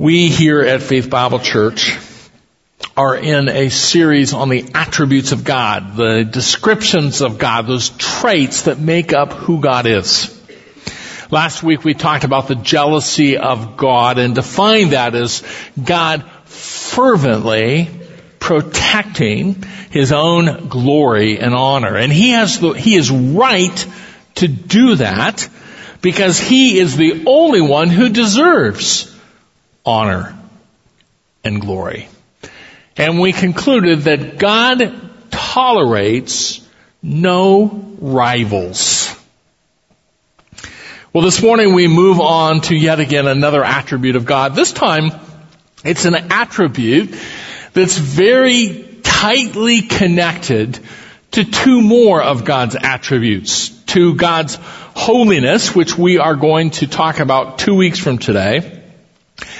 We here at Faith Bible Church are in a series on the attributes of God, the descriptions of God, those traits that make up who God is. Last week we talked about the jealousy of God and defined that as God fervently protecting his own glory and honor. And he has the, he is right to do that because he is the only one who deserves honor, and glory. And we concluded that God tolerates no rivals. Well, this morning we move on to yet again another attribute of God. This time, it's an attribute that's very tightly connected to two more of God's attributes. To God's holiness, which we are going to talk about two weeks from today,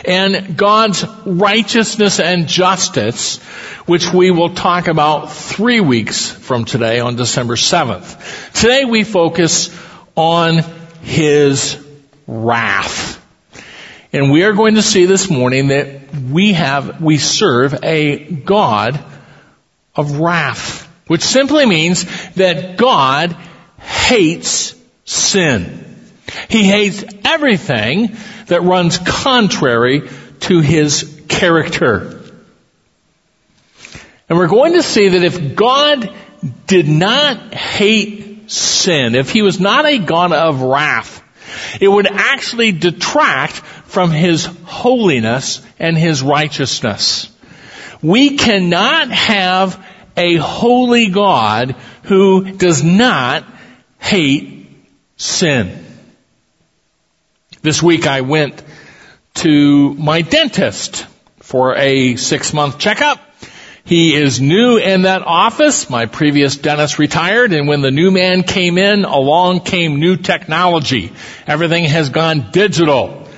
and God's righteousness and justice, which we will talk about three weeks from today on December 7th. Today we focus on His wrath. And we are going to see this morning that we have, we serve a God of wrath, which simply means that God hates sin. He hates everything that runs contrary to his character. And we're going to see that if God did not hate sin, if he was not a God of wrath, it would actually detract from his holiness and his righteousness. We cannot have a holy God who does not hate sin. This week I went to my dentist for a six month checkup. He is new in that office. My previous dentist retired and when the new man came in, along came new technology. Everything has gone digital.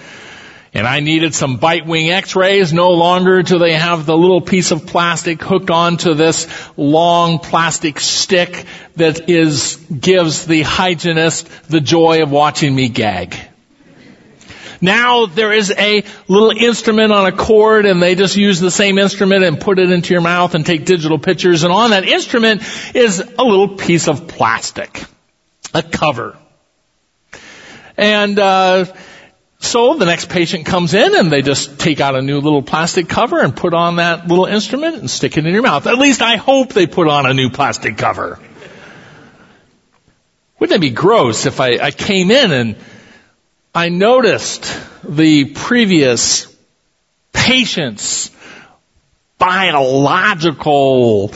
And I needed some bite wing x-rays. No longer do they have the little piece of plastic hooked onto this long plastic stick that is, gives the hygienist the joy of watching me gag. Now there is a little instrument on a cord and they just use the same instrument and put it into your mouth and take digital pictures and on that instrument is a little piece of plastic. A cover. And, uh, so the next patient comes in and they just take out a new little plastic cover and put on that little instrument and stick it in your mouth. At least I hope they put on a new plastic cover. Wouldn't it be gross if I, I came in and I noticed the previous patient's biological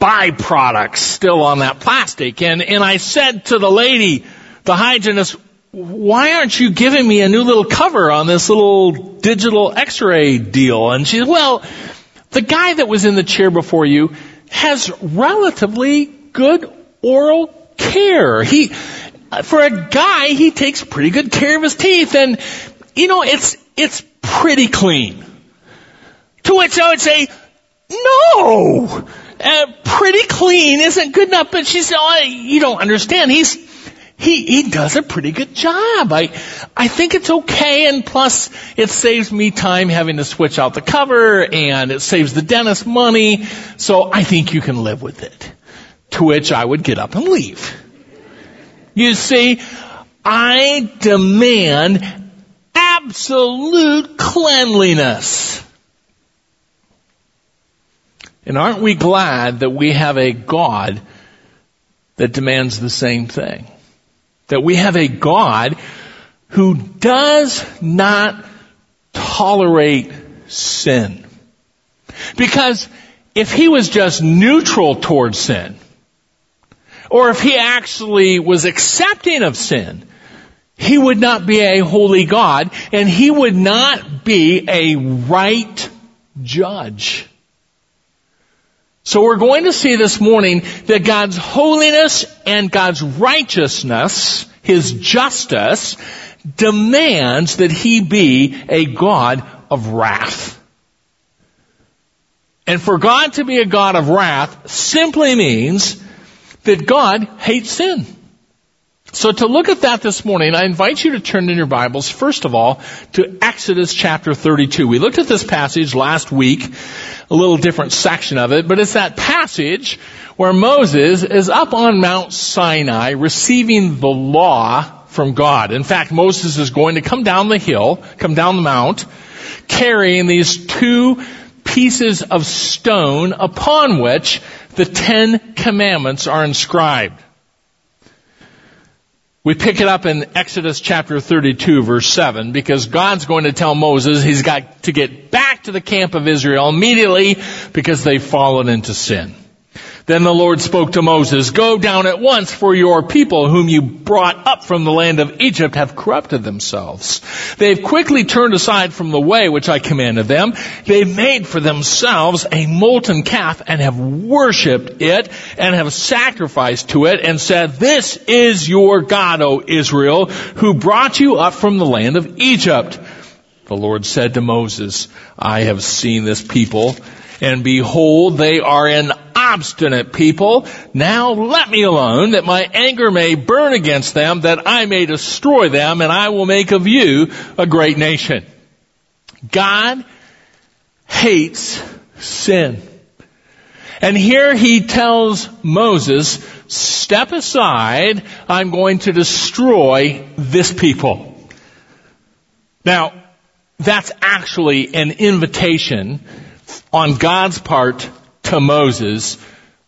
byproducts still on that plastic. And, and I said to the lady, the hygienist, why aren't you giving me a new little cover on this little digital x-ray deal? And she said, well, the guy that was in the chair before you has relatively good oral care. He, for a guy, he takes pretty good care of his teeth and, you know, it's, it's pretty clean. To which I would say, no! Uh, pretty clean isn't good enough, but she said, oh, you don't understand. He's, he, he does a pretty good job. I, I think it's okay and plus it saves me time having to switch out the cover and it saves the dentist money, so I think you can live with it. To which I would get up and leave. You see, I demand absolute cleanliness. And aren't we glad that we have a God that demands the same thing? That we have a God who does not tolerate sin. Because if he was just neutral towards sin, or if he actually was accepting of sin, he would not be a holy God and he would not be a right judge. So we're going to see this morning that God's holiness and God's righteousness, His justice, demands that He be a God of wrath. And for God to be a God of wrath simply means that God hates sin. So to look at that this morning, I invite you to turn in your Bibles, first of all, to Exodus chapter 32. We looked at this passage last week, a little different section of it, but it's that passage where Moses is up on Mount Sinai receiving the law from God. In fact, Moses is going to come down the hill, come down the mount, carrying these two pieces of stone upon which the Ten Commandments are inscribed. We pick it up in Exodus chapter 32 verse 7 because God's going to tell Moses he's got to get back to the camp of Israel immediately because they've fallen into sin. Then the Lord spoke to Moses, Go down at once, for your people whom you brought up from the land of Egypt have corrupted themselves. They've quickly turned aside from the way which I commanded them. They've made for themselves a molten calf and have worshipped it and have sacrificed to it and said, This is your God, O Israel, who brought you up from the land of Egypt. The Lord said to Moses, I have seen this people and behold, they are an obstinate people. Now let me alone that my anger may burn against them, that I may destroy them, and I will make of you a great nation. God hates sin. And here he tells Moses, step aside, I'm going to destroy this people. Now, that's actually an invitation on God's part to Moses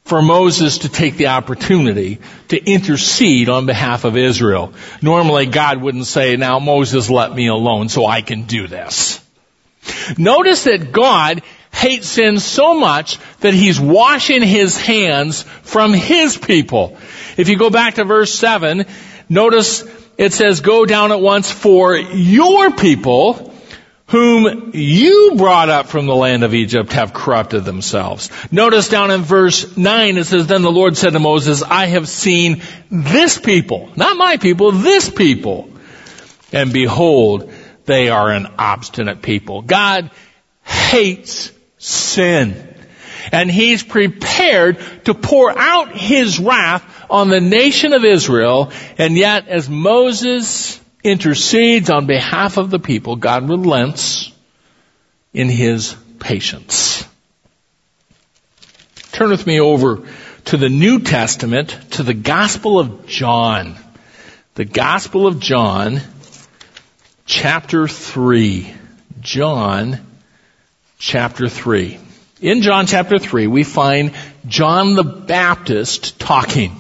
for Moses to take the opportunity to intercede on behalf of Israel. Normally God wouldn't say, now Moses let me alone so I can do this. Notice that God hates sin so much that he's washing his hands from his people. If you go back to verse 7, notice it says, go down at once for your people whom you brought up from the land of Egypt have corrupted themselves. Notice down in verse 9 it says, Then the Lord said to Moses, I have seen this people, not my people, this people. And behold, they are an obstinate people. God hates sin. And He's prepared to pour out His wrath on the nation of Israel. And yet, as Moses intercedes on behalf of the people, God relents in his patience. Turn with me over to the New Testament, to the Gospel of John. The Gospel of John, chapter 3. John, chapter 3. In John chapter 3, we find John the Baptist talking.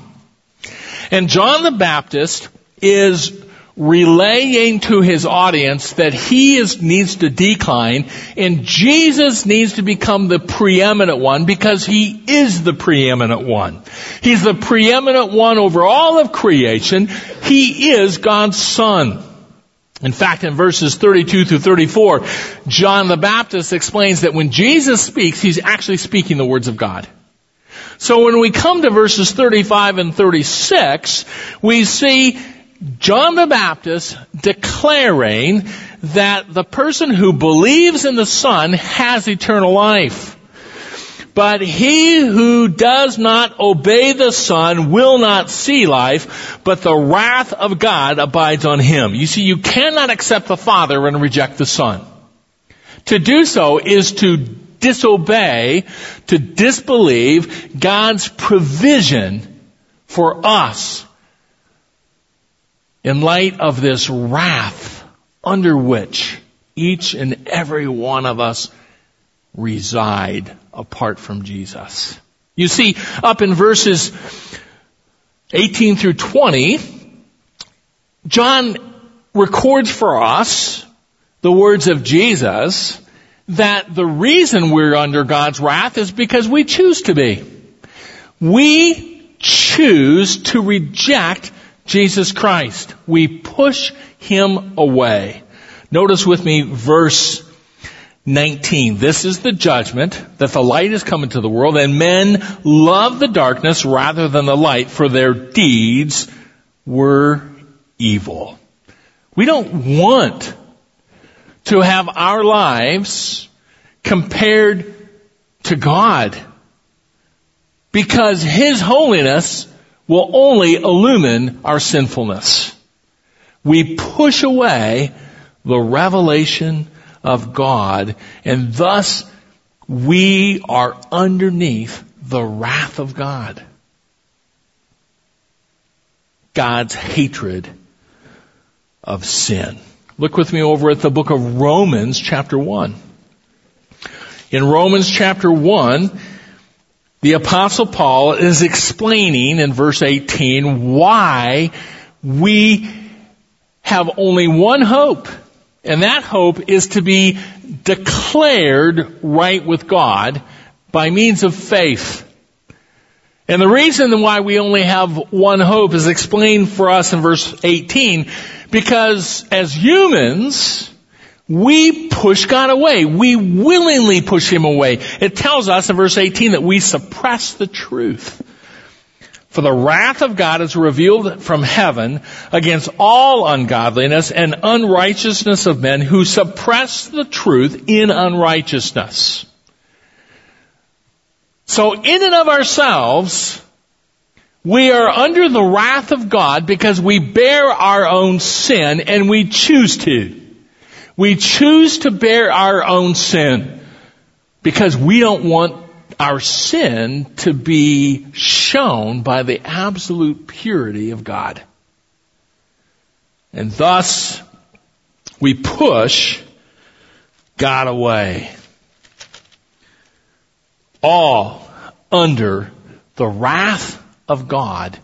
And John the Baptist is relaying to his audience that he is, needs to decline and Jesus needs to become the preeminent one because he is the preeminent one. He's the preeminent one over all of creation. He is God's son. In fact, in verses 32 through 34, John the Baptist explains that when Jesus speaks, he's actually speaking the words of God. So when we come to verses 35 and 36, we see John the Baptist declaring that the person who believes in the Son has eternal life. But he who does not obey the Son will not see life, but the wrath of God abides on him. You see, you cannot accept the Father and reject the Son. To do so is to disobey, to disbelieve God's provision for us in light of this wrath under which each and every one of us reside apart from Jesus. You see, up in verses 18 through 20, John records for us the words of Jesus that the reason we're under God's wrath is because we choose to be. We choose to reject Jesus Christ. We push Him away. Notice with me verse 19. This is the judgment that the light is come into the world and men love the darkness rather than the light for their deeds were evil. We don't want to have our lives compared to God because His holiness will only illumine our sinfulness. We push away the revelation of God and thus we are underneath the wrath of God. God's hatred of sin. Look with me over at the book of Romans chapter 1. In Romans chapter 1, the apostle Paul is explaining in verse 18 why we have only one hope. And that hope is to be declared right with God by means of faith. And the reason why we only have one hope is explained for us in verse 18 because as humans, we push God away. We willingly push Him away. It tells us in verse 18 that we suppress the truth. For the wrath of God is revealed from heaven against all ungodliness and unrighteousness of men who suppress the truth in unrighteousness. So in and of ourselves, we are under the wrath of God because we bear our own sin and we choose to. We choose to bear our own sin because we don't want our sin to be shown by the absolute purity of God. And thus, we push God away. All under the wrath of God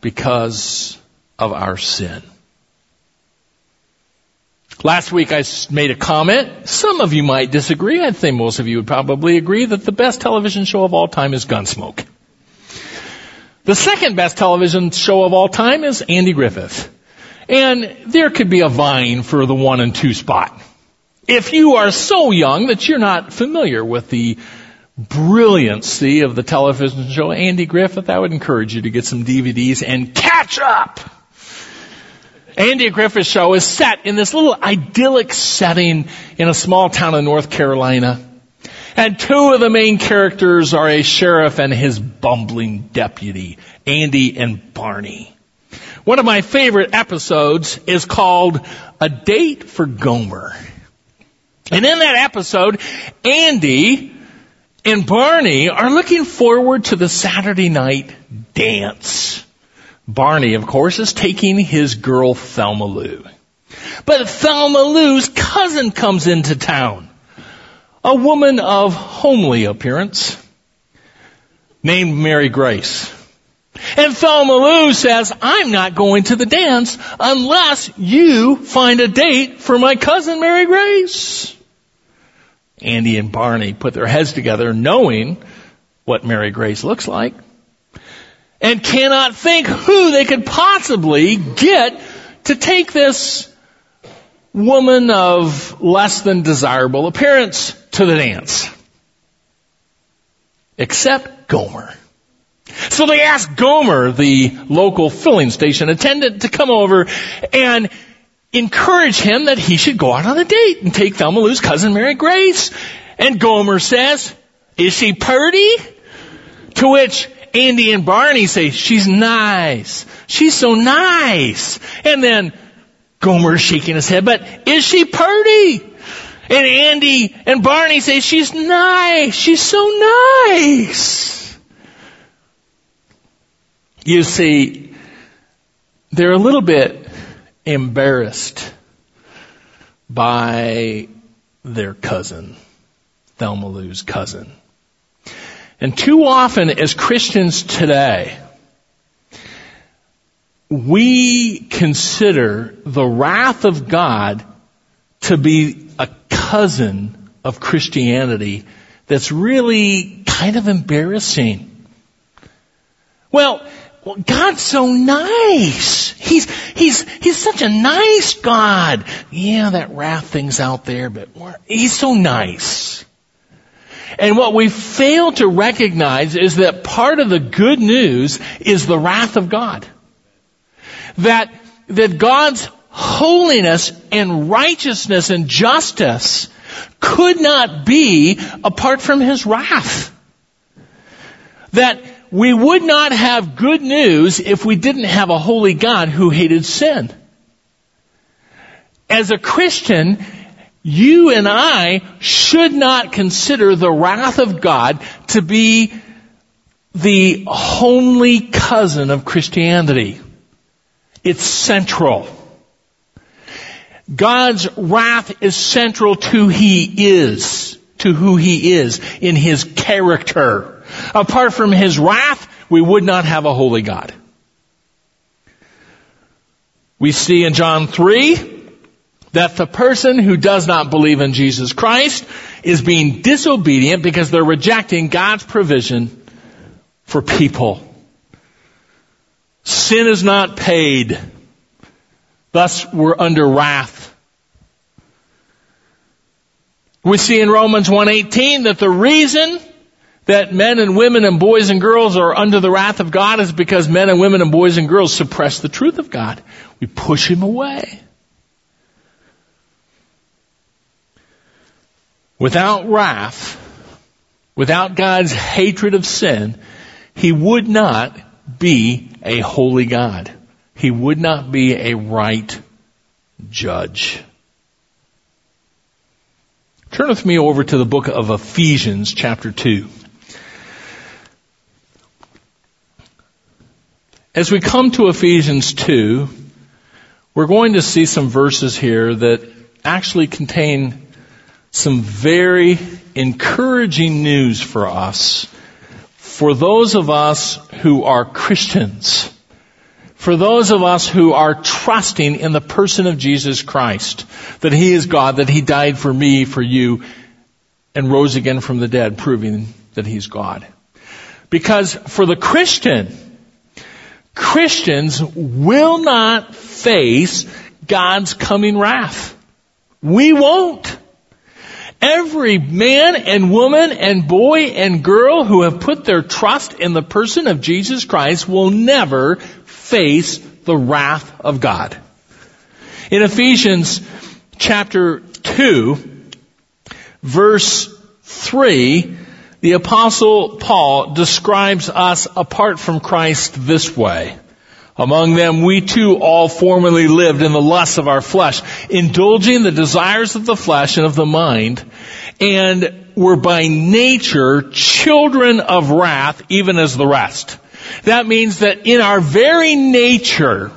because of our sin. Last week I made a comment. Some of you might disagree. I think most of you would probably agree that the best television show of all time is Gunsmoke. The second best television show of all time is Andy Griffith. And there could be a vine for the one and two spot. If you are so young that you're not familiar with the brilliancy of the television show Andy Griffith, I would encourage you to get some DVDs and catch up. Andy Griffith show is set in this little idyllic setting in a small town in North Carolina. And two of the main characters are a sheriff and his bumbling deputy, Andy and Barney. One of my favorite episodes is called A Date for Gomer. And in that episode, Andy and Barney are looking forward to the Saturday night dance. Barney, of course, is taking his girl Thelma Lou. But Thelma Lou's cousin comes into town. A woman of homely appearance named Mary Grace. And Thelma Lou says, I'm not going to the dance unless you find a date for my cousin Mary Grace. Andy and Barney put their heads together knowing what Mary Grace looks like and cannot think who they could possibly get to take this woman of less than desirable appearance to the dance. Except Gomer. So they asked Gomer, the local filling station attendant, to come over and encourage him that he should go out on a date and take Thelma Lou's cousin Mary Grace. And Gomer says, is she purty? To which Andy and Barney say, she's nice. She's so nice. And then Gomer's shaking his head, but is she pretty? And Andy and Barney say, she's nice. She's so nice. You see, they're a little bit embarrassed by their cousin, Thelma Lou's cousin. And too often as Christians today, we consider the wrath of God to be a cousin of Christianity that's really kind of embarrassing. Well, God's so nice. He's, he's, he's such a nice God. Yeah, that wrath thing's out there, but he's so nice. And what we fail to recognize is that part of the good news is the wrath of God. That, that God's holiness and righteousness and justice could not be apart from His wrath. That we would not have good news if we didn't have a holy God who hated sin. As a Christian, you and I should not consider the wrath of God to be the homely cousin of Christianity. It's central. God's wrath is central to He is, to who He is in His character. Apart from His wrath, we would not have a holy God. We see in John 3 that the person who does not believe in Jesus Christ is being disobedient because they're rejecting God's provision for people. Sin is not paid. Thus we're under wrath. We see in Romans 1:18 that the reason that men and women and boys and girls are under the wrath of God is because men and women and boys and girls suppress the truth of God. We push him away. Without wrath, without God's hatred of sin, he would not be a holy God. He would not be a right judge. Turn with me over to the book of Ephesians chapter 2. As we come to Ephesians 2, we're going to see some verses here that actually contain some very encouraging news for us for those of us who are Christians, for those of us who are trusting in the person of Jesus Christ, that He is God, that He died for me, for you, and rose again from the dead, proving that He's God. Because for the Christian, Christians will not face God's coming wrath. We won't. Every man and woman and boy and girl who have put their trust in the person of Jesus Christ will never face the wrath of God. In Ephesians chapter 2, verse 3, the apostle Paul describes us apart from Christ this way. Among them we too all formerly lived in the lusts of our flesh, indulging the desires of the flesh and of the mind, and were by nature children of wrath, even as the rest. That means that in our very nature,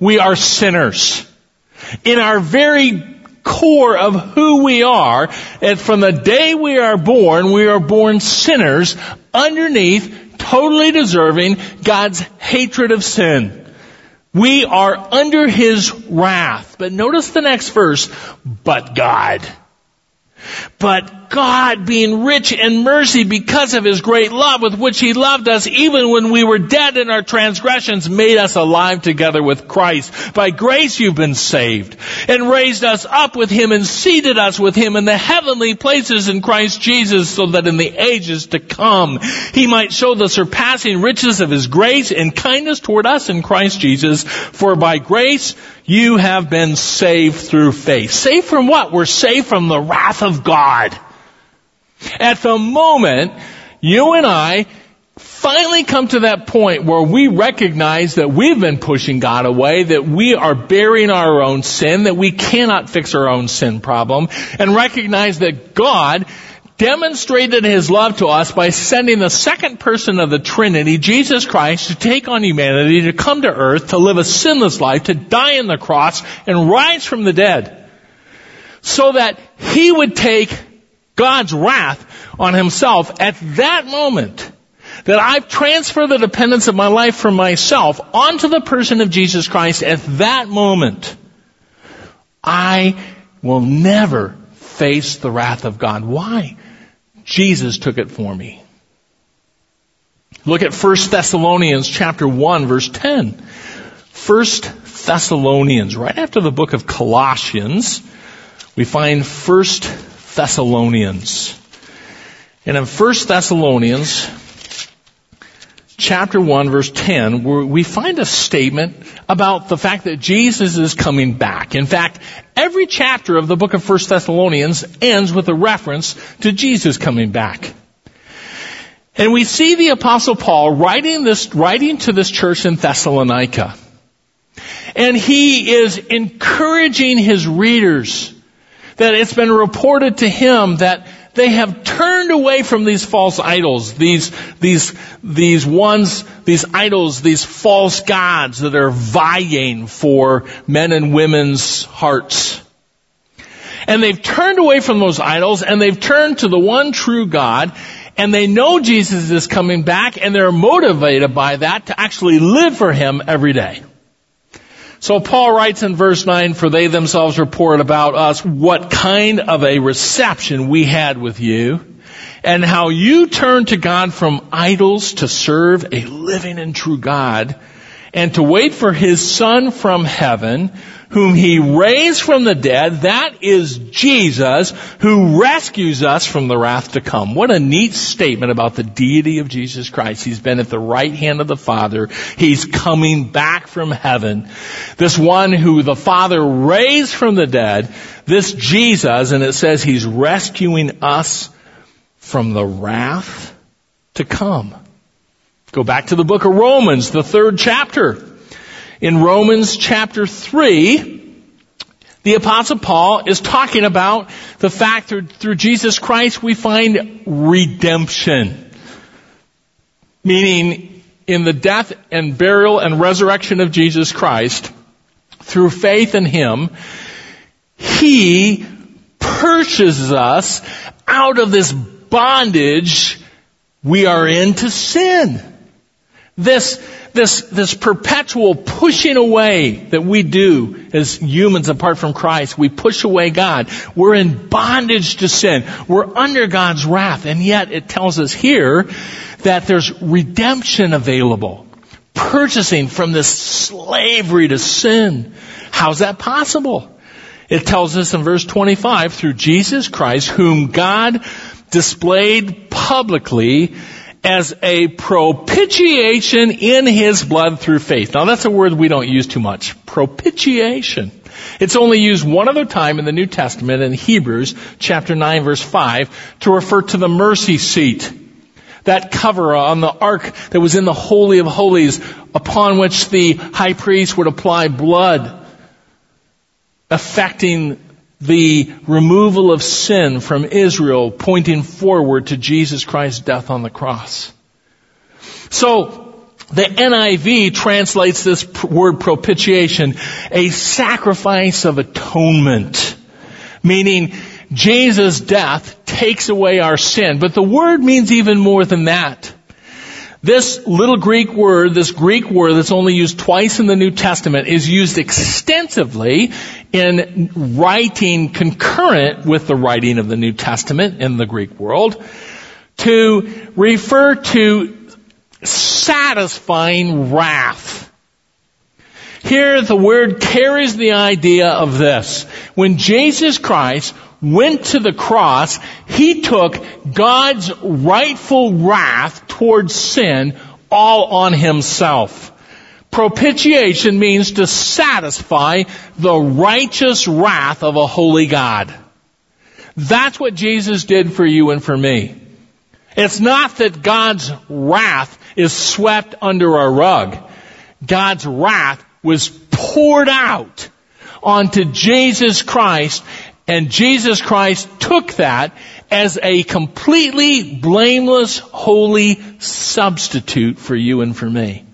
we are sinners. In our very core of who we are, and from the day we are born, we are born sinners underneath totally deserving God's hatred of sin. We are under His wrath. But notice the next verse, but God. But God, being rich in mercy because of His great love with which He loved us, even when we were dead in our transgressions, made us alive together with Christ. By grace you've been saved, and raised us up with Him and seated us with Him in the heavenly places in Christ Jesus, so that in the ages to come He might show the surpassing riches of His grace and kindness toward us in Christ Jesus. For by grace you have been saved through faith. Saved from what? We're saved from the wrath of God. At the moment, you and I finally come to that point where we recognize that we've been pushing God away, that we are bearing our own sin, that we cannot fix our own sin problem, and recognize that God demonstrated his love to us by sending the second person of the Trinity, Jesus Christ, to take on humanity, to come to earth, to live a sinless life, to die on the cross, and rise from the dead. So that he would take God's wrath on himself at that moment that I've transferred the dependence of my life from myself onto the person of Jesus Christ at that moment, I will never face the wrath of God. Why? Jesus took it for me. Look at 1 Thessalonians chapter 1 verse 10. 1 Thessalonians, right after the book of Colossians, we find 1 Thessalonians. And in 1 Thessalonians, chapter 1 verse 10, we find a statement about the fact that Jesus is coming back. In fact, every chapter of the book of 1 Thessalonians ends with a reference to Jesus coming back. And we see the apostle Paul writing this, writing to this church in Thessalonica. And he is encouraging his readers that it's been reported to him that they have turned away from these false idols, these, these, these ones, these idols, these false gods that are vying for men and women's hearts. And they've turned away from those idols and they've turned to the one true God and they know Jesus is coming back and they're motivated by that to actually live for Him every day. So Paul writes in verse 9, for they themselves report about us what kind of a reception we had with you and how you turned to God from idols to serve a living and true God and to wait for his son from heaven whom he raised from the dead. That is Jesus who rescues us from the wrath to come. What a neat statement about the deity of Jesus Christ. He's been at the right hand of the Father. He's coming back from heaven. This one who the Father raised from the dead, this Jesus, and it says he's rescuing us from the wrath to come. Go back to the book of Romans, the third chapter. In Romans chapter 3, the apostle Paul is talking about the fact that through Jesus Christ we find redemption. Meaning, in the death and burial and resurrection of Jesus Christ, through faith in Him, He purchases us out of this bondage we are in to sin. This this, this perpetual pushing away that we do as humans apart from Christ. We push away God. We're in bondage to sin. We're under God's wrath. And yet it tells us here that there's redemption available. Purchasing from this slavery to sin. How's that possible? It tells us in verse 25, through Jesus Christ, whom God displayed publicly as a propitiation in his blood through faith. Now that's a word we don't use too much. Propitiation. It's only used one other time in the New Testament in Hebrews chapter 9 verse 5 to refer to the mercy seat. That cover on the ark that was in the Holy of Holies upon which the high priest would apply blood affecting the removal of sin from Israel pointing forward to Jesus Christ's death on the cross. So, the NIV translates this word propitiation, a sacrifice of atonement, meaning Jesus' death takes away our sin. But the word means even more than that. This little Greek word, this Greek word that's only used twice in the New Testament is used extensively in writing concurrent with the writing of the New Testament in the Greek world to refer to satisfying wrath. Here the word carries the idea of this. When Jesus Christ went to the cross, He took God's rightful wrath towards sin all on Himself. Propitiation means to satisfy the righteous wrath of a holy God. That's what Jesus did for you and for me. It's not that God's wrath is swept under a rug. God's wrath was poured out onto Jesus Christ and Jesus Christ took that as a completely blameless, holy substitute for you and for me.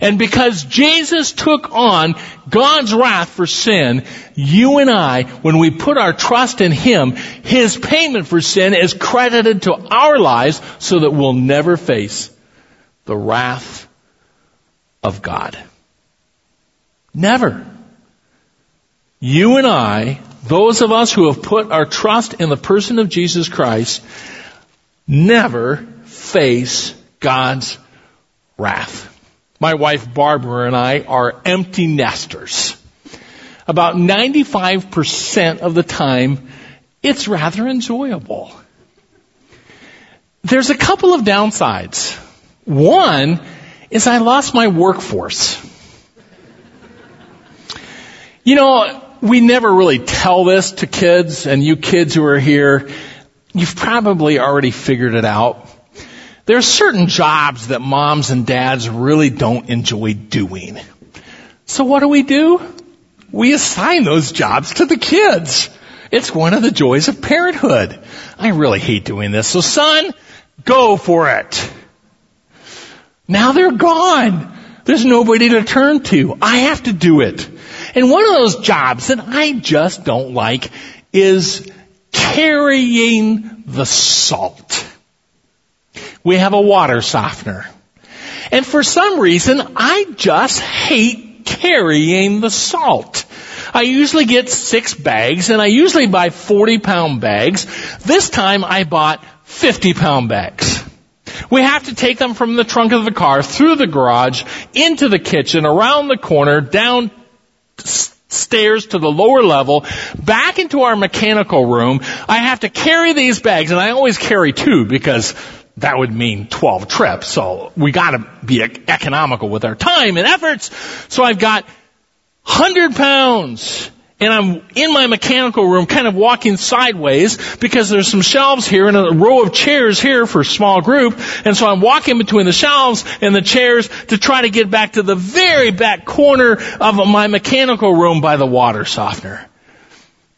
And because Jesus took on God's wrath for sin, you and I, when we put our trust in Him, His payment for sin is credited to our lives so that we'll never face the wrath of God. Never. You and I, those of us who have put our trust in the person of Jesus Christ, never face God's wrath. My wife Barbara and I are empty nesters. About 95% of the time, it's rather enjoyable. There's a couple of downsides. One is I lost my workforce. You know, we never really tell this to kids, and you kids who are here, you've probably already figured it out. There are certain jobs that moms and dads really don't enjoy doing. So what do we do? We assign those jobs to the kids. It's one of the joys of parenthood. I really hate doing this. So son, go for it. Now they're gone. There's nobody to turn to. I have to do it. And one of those jobs that I just don't like is carrying the salt. We have a water softener. And for some reason, I just hate carrying the salt. I usually get six bags and I usually buy 40 pound bags. This time I bought 50 pound bags. We have to take them from the trunk of the car, through the garage, into the kitchen, around the corner, down stairs to the lower level, back into our mechanical room. I have to carry these bags, and I always carry two because that would mean 12 trips. So we gotta be economical with our time and efforts. So I've got 100 pounds and I'm in my mechanical room kind of walking sideways because there's some shelves here and a row of chairs here for a small group. And so I'm walking between the shelves and the chairs to try to get back to the very back corner of my mechanical room by the water softener.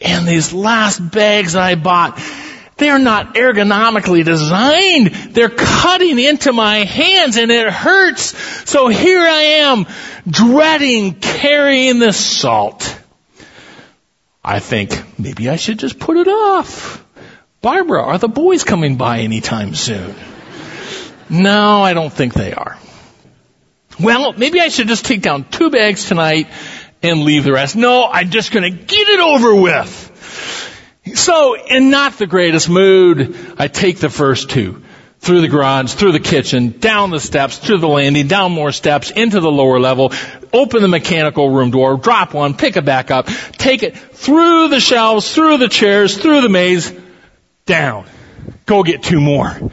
And these last bags I bought, they're not ergonomically designed. They're cutting into my hands and it hurts. So here I am dreading carrying this salt. I think maybe I should just put it off. Barbara, are the boys coming by anytime soon? No, I don't think they are. Well, maybe I should just take down two bags tonight and leave the rest. No, I'm just gonna get it over with. So, in not the greatest mood, I take the first two through the garage, through the kitchen, down the steps, through the landing, down more steps, into the lower level, open the mechanical room door, drop one, pick it back up, take it through the shelves, through the chairs, through the maze, down. Go get two more.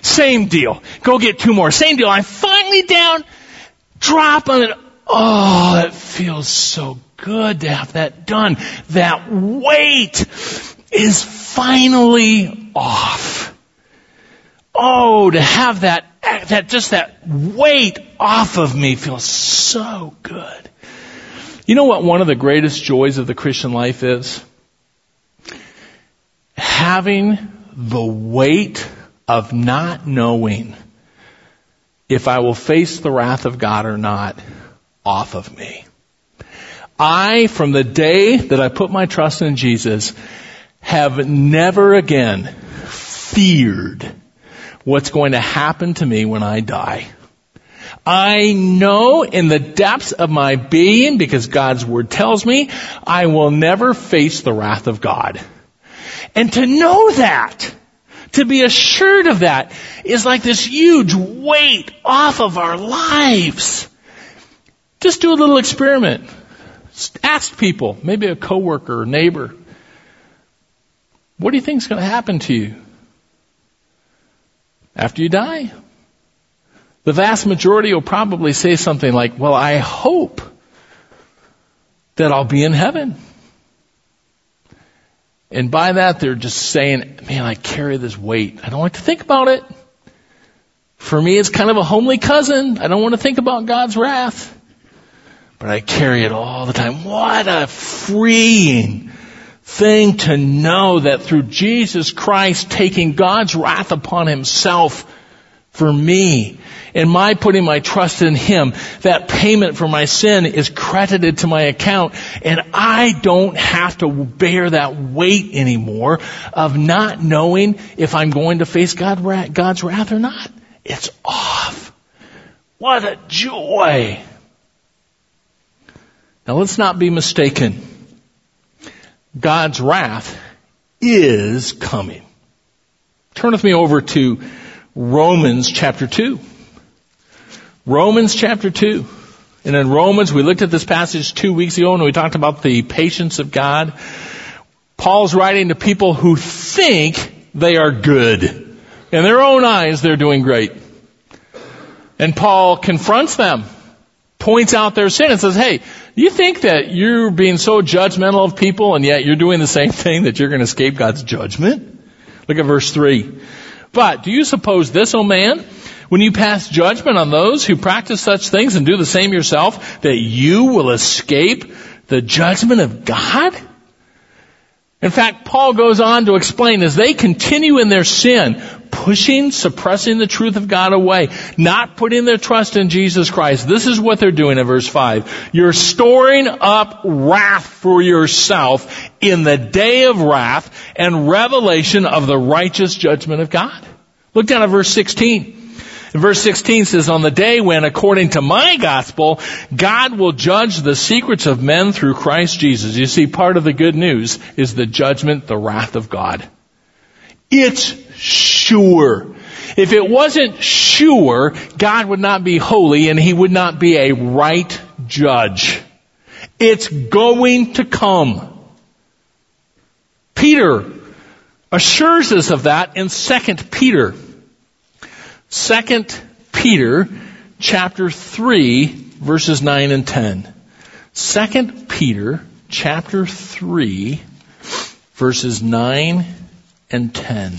Same deal. Go get two more. Same deal. I'm finally down, drop on it. Oh, that feels so good to have that done. That weight is finally off. Oh, to have that, that, just that weight off of me feels so good. You know what one of the greatest joys of the Christian life is? Having the weight of not knowing if I will face the wrath of God or not off of me. I, from the day that I put my trust in Jesus, have never again feared what's going to happen to me when I die. I know in the depths of my being, because God's word tells me, I will never face the wrath of God. And to know that, to be assured of that, is like this huge weight off of our lives. Just do a little experiment. Ask people, maybe a coworker or neighbor, what do you think is going to happen to you after you die? The vast majority will probably say something like, well, I hope that I'll be in heaven. And by that, they're just saying, man, I carry this weight. I don't like to think about it. For me, it's kind of a homely cousin. I don't want to think about God's wrath. But I carry it all the time. What a freeing thing to know that through Jesus Christ taking God's wrath upon himself for me and my putting my trust in him, that payment for my sin is credited to my account and I don't have to bear that weight anymore of not knowing if I'm going to face God, God's wrath or not. It's off. What a joy. Now let's not be mistaken. God's wrath is coming. Turn with me over to Romans chapter 2. Romans chapter 2. And in Romans, we looked at this passage two weeks ago and we talked about the patience of God. Paul's writing to people who think they are good. In their own eyes, they're doing great. And Paul confronts them, points out their sin and says, hey, you think that you're being so judgmental of people and yet you're doing the same thing that you're going to escape God's judgment? Look at verse 3. But do you suppose this, O man, when you pass judgment on those who practice such things and do the same yourself, that you will escape the judgment of God? In fact, Paul goes on to explain as they continue in their sin, pushing, suppressing the truth of God away, not putting their trust in Jesus Christ. This is what they're doing in verse 5. You're storing up wrath for yourself in the day of wrath and revelation of the righteous judgment of God. Look down at verse 16. And verse 16 says, on the day when, according to my gospel, God will judge the secrets of men through Christ Jesus. You see, part of the good news is the judgment, the wrath of God. It's sure. If it wasn't sure, God would not be holy and he would not be a right judge. It's going to come. Peter assures us of that in 2 Peter. Second Peter chapter 3 verses 9 and 10. Second Peter chapter 3 verses 9 and 10.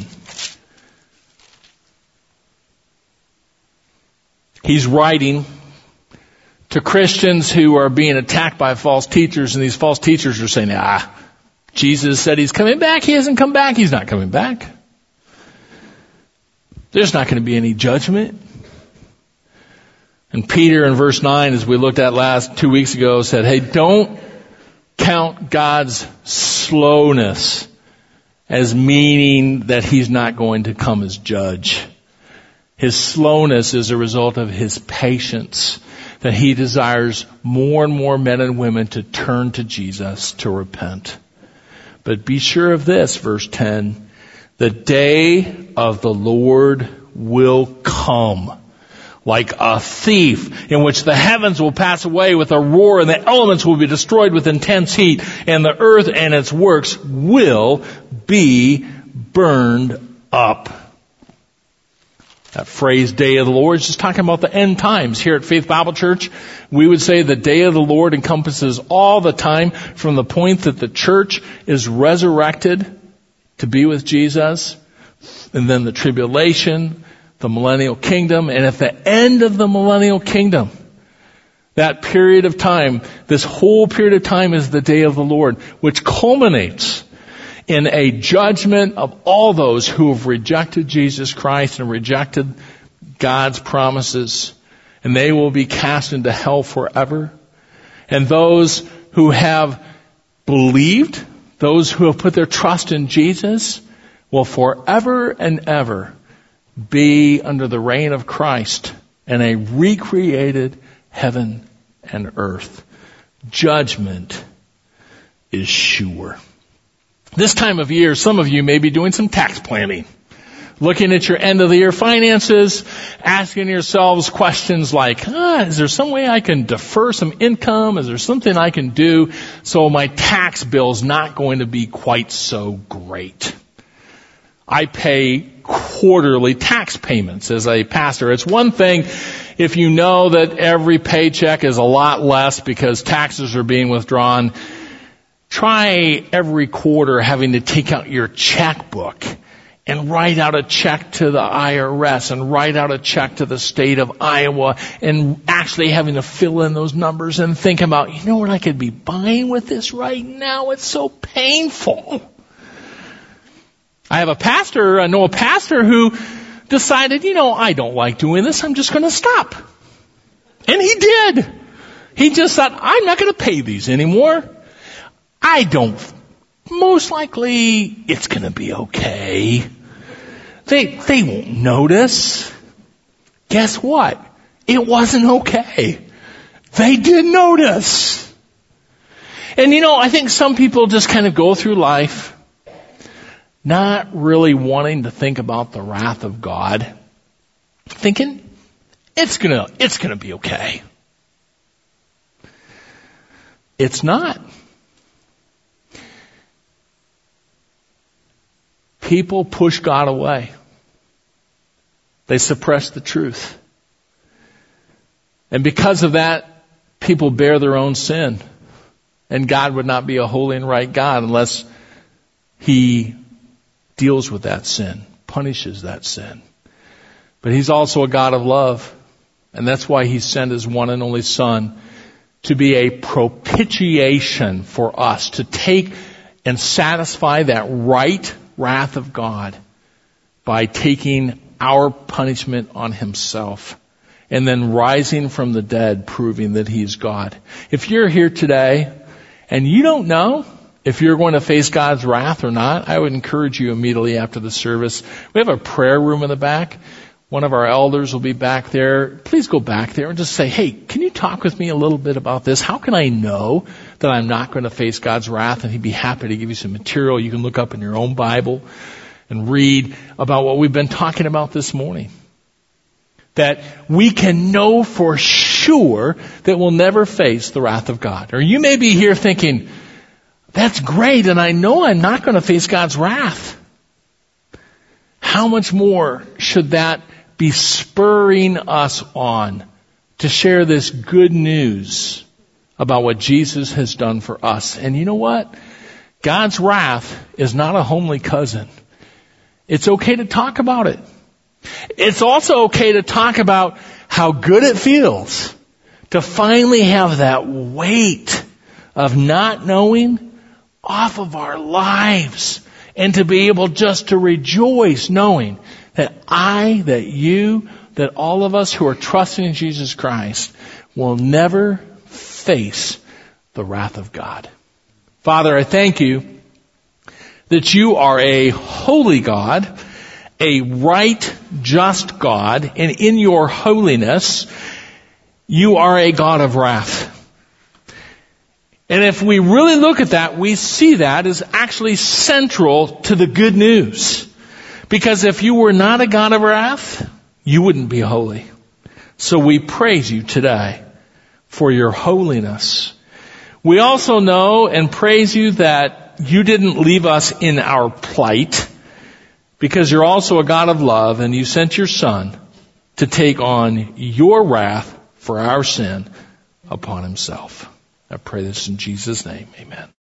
He's writing to Christians who are being attacked by false teachers and these false teachers are saying, ah, Jesus said he's coming back. He hasn't come back. He's not coming back. There's not going to be any judgment. And Peter in verse 9, as we looked at last two weeks ago, said, hey, don't count God's slowness as meaning that he's not going to come as judge. His slowness is a result of his patience that he desires more and more men and women to turn to Jesus to repent. But be sure of this, verse 10, the day of the Lord will come like a thief in which the heavens will pass away with a roar and the elements will be destroyed with intense heat and the earth and its works will be burned up. That phrase, day of the Lord, is just talking about the end times. Here at Faith Bible Church, we would say the day of the Lord encompasses all the time from the point that the church is resurrected to be with Jesus, and then the tribulation, the millennial kingdom, and at the end of the millennial kingdom, that period of time, this whole period of time is the day of the Lord, which culminates in a judgment of all those who have rejected Jesus Christ and rejected God's promises, and they will be cast into hell forever. And those who have believed those who have put their trust in Jesus will forever and ever be under the reign of Christ in a recreated heaven and earth. Judgment is sure. This time of year, some of you may be doing some tax planning looking at your end of the year finances, asking yourselves questions like, ah, is there some way I can defer some income? Is there something I can do so my tax bill's not going to be quite so great? I pay quarterly tax payments as a pastor. It's one thing if you know that every paycheck is a lot less because taxes are being withdrawn. Try every quarter having to take out your checkbook and write out a check to the IRS and write out a check to the state of Iowa and actually having to fill in those numbers and think about, you know what I could be buying with this right now? It's so painful. I have a pastor, I know a pastor who decided, you know, I don't like doing this, I'm just gonna stop. And he did. He just thought, I'm not gonna pay these anymore. I don't most likely it's gonna be okay. They, they won't notice. Guess what? It wasn't okay. They did notice. And you know, I think some people just kind of go through life not really wanting to think about the wrath of God, thinking it's gonna, it's gonna be okay. It's not. People push God away. They suppress the truth. And because of that, people bear their own sin. And God would not be a holy and right God unless He deals with that sin, punishes that sin. But He's also a God of love. And that's why He sent His one and only Son to be a propitiation for us, to take and satisfy that right wrath of God by taking our punishment on himself and then rising from the dead proving that he's God. If you're here today and you don't know if you're going to face God's wrath or not, I would encourage you immediately after the service. We have a prayer room in the back. One of our elders will be back there. Please go back there and just say, hey, can you talk with me a little bit about this? How can I know that I'm not going to face God's wrath? And he'd be happy to give you some material you can look up in your own Bible and read about what we've been talking about this morning. That we can know for sure that we'll never face the wrath of God. Or you may be here thinking, that's great and I know I'm not going to face God's wrath. How much more should that be spurring us on to share this good news about what Jesus has done for us. And you know what? God's wrath is not a homely cousin. It's okay to talk about it. It's also okay to talk about how good it feels to finally have that weight of not knowing off of our lives and to be able just to rejoice knowing that I, that you, that all of us who are trusting in Jesus Christ will never face the wrath of God. Father, I thank you that you are a holy God, a right, just God, and in your holiness, you are a God of wrath. And if we really look at that, we see that as actually central to the good news. Because if you were not a God of wrath, you wouldn't be holy. So we praise you today for your holiness. We also know and praise you that you didn't leave us in our plight because you're also a God of love and you sent your son to take on your wrath for our sin upon himself. I pray this in Jesus' name. Amen.